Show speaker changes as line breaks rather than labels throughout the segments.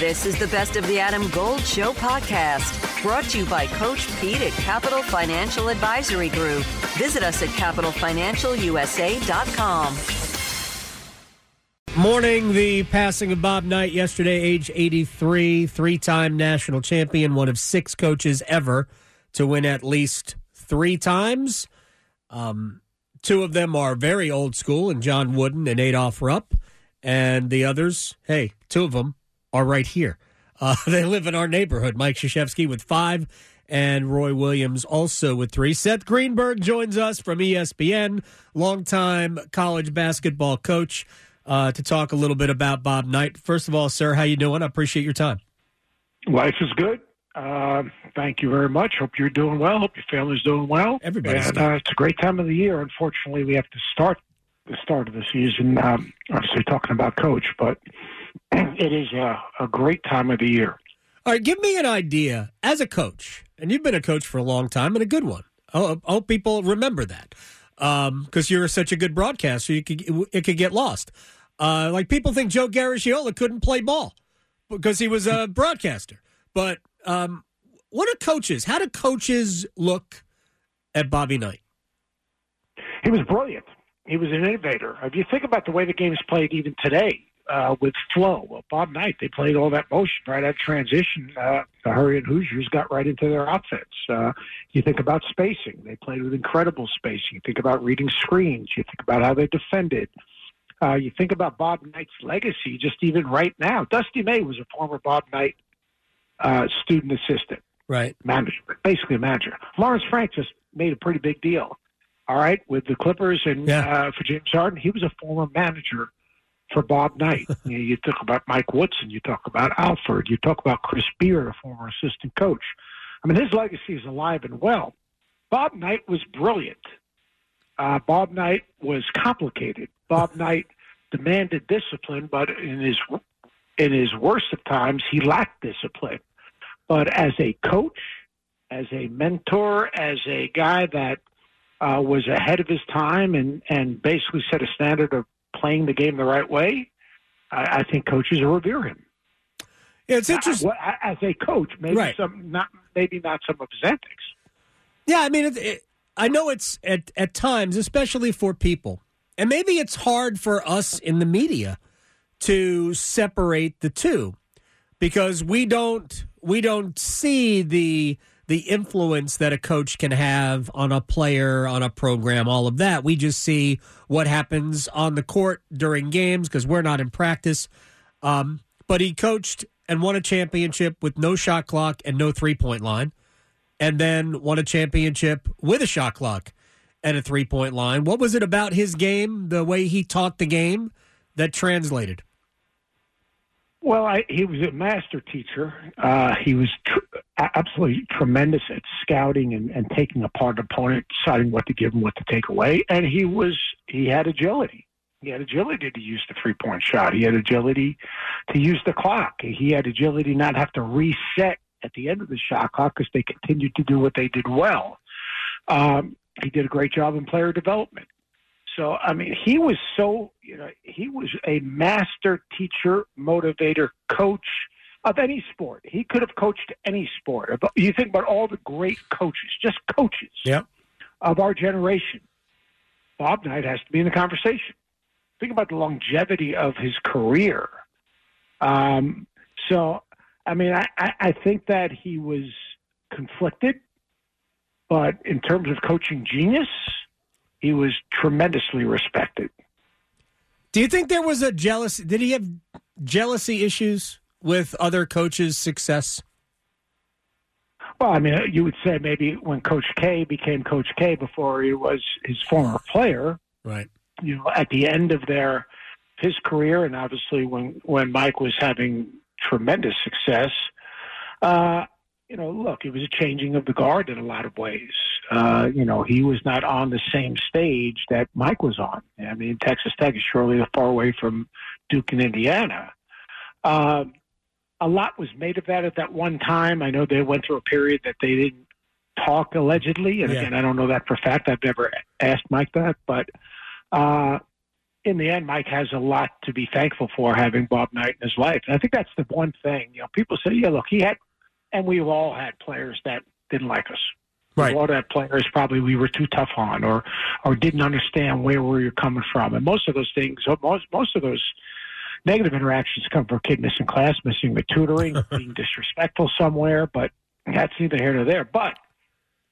This is the Best of the Adam Gold Show podcast, brought to you by Coach Pete at Capital Financial Advisory Group. Visit us at capitalfinancialusa.com.
Morning, the passing of Bob Knight yesterday, age 83, three time national champion, one of six coaches ever to win at least three times. Um, two of them are very old school, and John Wooden and Adolph Rupp. And the others, hey, two of them are right here. Uh, they live in our neighborhood. Mike Krzyzewski with five, and Roy Williams also with three. Seth Greenberg joins us from ESPN, longtime college basketball coach, uh, to talk a little bit about Bob Knight. First of all, sir, how you doing? I appreciate your time.
Life is good. Uh, thank you very much. Hope you're doing well. Hope your family's doing well.
Everybody's
and, uh, it's a great time of the year. Unfortunately, we have to start the start of the season. Um, obviously, talking about coach, but it is a, a great time of the year.
All right, give me an idea as a coach, and you've been a coach for a long time and a good one. I hope, people remember that because um, you're such a good broadcaster. You could it could get lost. Uh, like people think Joe Garagiola couldn't play ball because he was a broadcaster. But um, what are coaches? How do coaches look at Bobby Knight?
He was brilliant. He was an innovator. If you think about the way the game's played even today, uh, with flow. Well, Bob Knight, they played all that motion right at transition. Uh, the and Hoosiers got right into their outfits. Uh, you think about spacing. They played with incredible spacing. You think about reading screens. You think about how they defended. Uh, you think about Bob Knight's legacy, just even right now. Dusty May was a former Bob Knight uh, student assistant,
right?
Manager, basically a manager. Lawrence Frank just made a pretty big deal. All right, with the Clippers and
Yeah.
uh, for James Harden, he was a former manager for Bob Knight. you, know, you talk about Mike Woodson, you talk about Alford, you talk about Chris Beard, a former assistant coach. I mean, his legacy is alive and well. Bob Knight was brilliant. Uh, Bob Knight was complicated. Bob Knight demanded discipline, but in his in his worst of times, he lacked discipline. But as a coach, as a mentor, as a guy that uh, was ahead of his time and and basically set a standard of playing the game the right way, I, I think coaches revere him.
Yeah, it's interesting.
Well, as a coach, maybe
Right.
some not maybe not some of his antics.
Yeah, I mean, it, it, I know it's at at times, especially for people, and maybe it's hard for us in the media to separate the two because we don't we don't see the the influence that a coach can have on a player, on a program, all of that. We just see what happens on the court during games because we're not in practice. Um, but he coached and won a championship with no shot clock and no three point line and then won a championship with a shot clock and a three point line. What was it about his game, the way he taught the game, that translated?
Well, I, he was a master teacher. Uh, he was tr- absolutely tremendous at scouting and, and taking apart an opponent, deciding what to give him, what to take away. And he was he had agility. He had agility to use the three point shot. He had agility to use the clock. He had agility not have to reset at the end of the shot clock because they continued to do what they did well. Um, he did a great job in player development. So, I mean, he was so, you know, he was a master teacher, motivator, coach of any sport. He could have coached any sport. You think about all the great coaches, just coaches
Yep.
of our generation. Bob Knight has to be in the conversation. Think about the longevity of his career. Um, so, I mean, I, I, I think that he was conflicted, but in terms of coaching genius, he was tremendously respected.
Do you think there was a jealousy? Did he have jealousy issues with other coaches' success?
Well, I mean, you would say maybe when Coach K became Coach K before he was his former player,
Right.
you know, at the end of their his career, and obviously when when Mike was having tremendous success, uh, you know, look, it was a changing of the guard in a lot of ways. Uh, you know, he was not on the same stage that Mike was on. I mean, Texas Tech is surely far away from Duke and Indiana. Um, a lot was made of that at that one time. I know they went through a period that they didn't talk allegedly, and
Yeah.
again, I don't know that for a fact. I've never asked Mike that, but uh, in the end, Mike has a lot to be thankful for having Bob Knight in his life. And I think that's the one thing. You know, people say, "Yeah, look, he had," and we've all had players that didn't like us.
Right.
A lot of that players probably we were too tough on, or or didn't understand where we were coming from, and most of those things, most most of those negative interactions come from a kid missing class, missing the tutoring, being disrespectful somewhere. But that's neither here nor there. But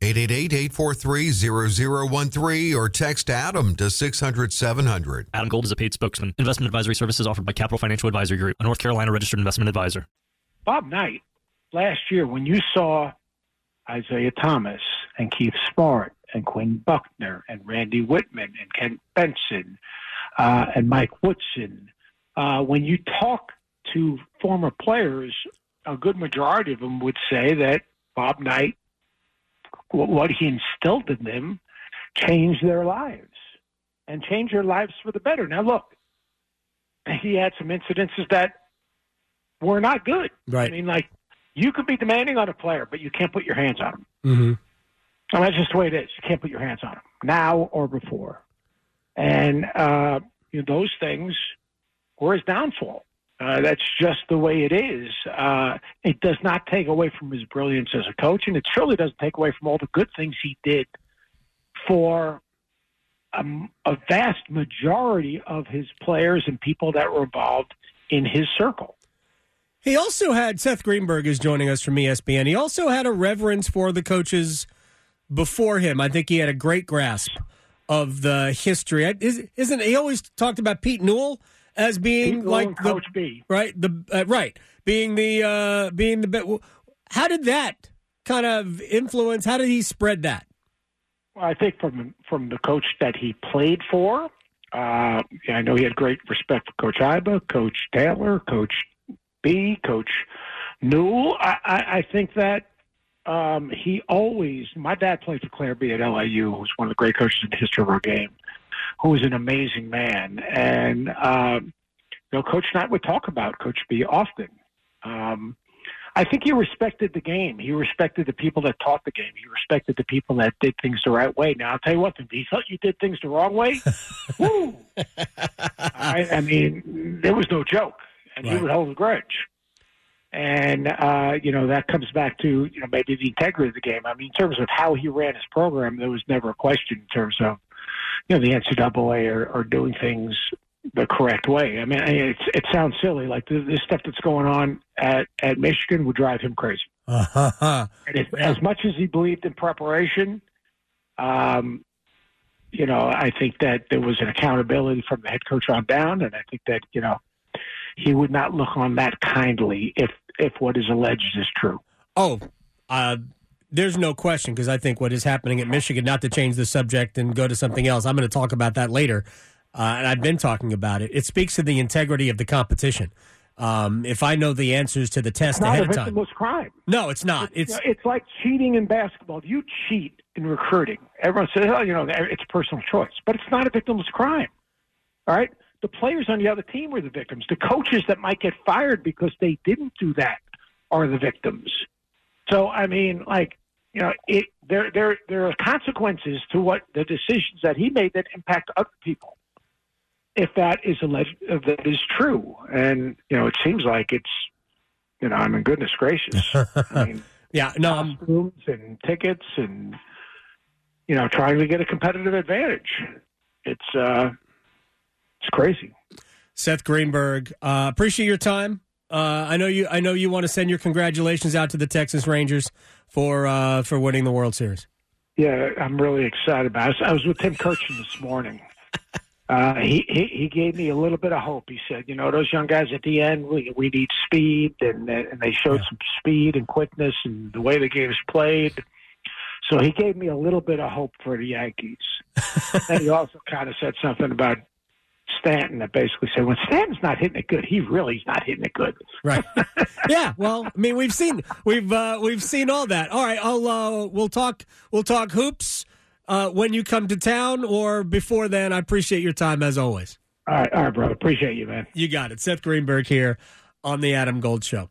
888-843-0013 or text Adam to 600-700.
Adam Gold is a paid spokesman. Investment advisory services offered by Capital Financial Advisory Group, a North Carolina registered investment advisor.
Bob Knight, last year, when you saw Isiah Thomas and Keith Smart and Quinn Buckner and Randy Wittman and Kent Benson uh, and Mike Woodson, uh, when you talk to former players, a good majority of them would say that Bob Knight, wh- what he instilled in them, changed their lives and changed their lives for the better. Now, look, he had some incidences that were not good.
Right.
I mean, like you could be demanding on a player, but you can't put your hands on him.
Mm-hmm.
And that's just the way it is. You can't put your hands on him now or before. And uh, you know, those things were his downfall. Uh, that's just the way it is. Uh, it does not take away from his brilliance as a coach, and it surely doesn't take away from all the good things he did for um, a vast majority of his players and people that were involved in his circle.
He also had Seth Greenberg is joining us from ESPN. He also had a reverence for the coaches before him. I think he had a great grasp of the history. Is, isn't he always talked about Pete Newell as being
Pete
like the
Coach Bee.
right the uh, right being the uh, being the how did that kind of influence? How did he spread that?
Well, I think from from the coach that he played for, uh, yeah, I know he had great respect for Coach Iba, Coach Taylor, Coach Bee, Coach Newell. I, I, I think that um, he always. My dad played for Clair Bee at LIU, who was one of the great coaches in the history of our game, who was an amazing man, and um, you know, Coach Knight would talk about Coach Bee often. Um, I think he respected the game. He respected the people that taught the game. He respected the people that did things the right way. Now, I'll tell you what, if he thought you did things the wrong way, woo! I, I mean, there was no joke, and he would hold a grudge. And, uh, you know, that comes back to, you know, maybe the integrity of the game. I mean, in terms of how he ran his program, there was never a question in terms of, you know, the NCAA are, or doing things the correct way. I mean, it's, it sounds silly. Like the, this stuff that's going on at, at Michigan would drive him crazy.
Uh-huh.
And if, as much as he believed in preparation, um, you know, I think that there was an accountability from the head coach on down, and I think that you know he would not look on that kindly if if what is alleged is true.
Oh, uh, there's no question because I think what is happening at Michigan, not to change the subject and go to something else, I'm going to talk about that later. Uh, and I've been talking about it. It speaks to the integrity of the competition. Um, if I know the answers to the test
It's not
ahead
a
of time,
crime.
no, it's not.
You
It's
it's like cheating in basketball. If you cheat in recruiting, everyone says, "Oh, you know, it's personal choice," but it's not a victimless crime. All right, the players on the other team were the victims. The coaches that might get fired because they didn't do that are the victims. So, I mean, like, you know, it there there there are consequences to what the decisions that he made that impact other people. If that is alleged, if that is true, and you know, it seems like it's, you know, I mean, goodness gracious. I mean,
yeah, no, I'm,
and tickets and you know trying to get a competitive advantage. It's uh, it's crazy.
Seth Greenberg. Uh, appreciate your time. Uh, I know you. I know you want to send your congratulations out to the Texas Rangers for uh, for winning the World Series.
Yeah, I'm really excited about it. I was with Tim Kurkjian this morning. Uh, he, he he gave me a little bit of hope. He said, you know, those young guys at the end, we we need speed, and and they showed
Yeah.
some speed and quickness and the way the game is played. So he gave me a little bit of hope for the Yankees. and he also kind of said something about Stanton that basically said when Stanton's not hitting it good, he really's not hitting it good.
Right. yeah. Well, I mean, we've seen we've uh, we've seen all that. All right. I'll uh, we'll talk we'll talk hoops uh, when you come to town or before then. I appreciate your time as always.
All right, all right, bro. Appreciate you, man.
You got it. Seth Greenberg here on the Adam Gold Show.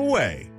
away.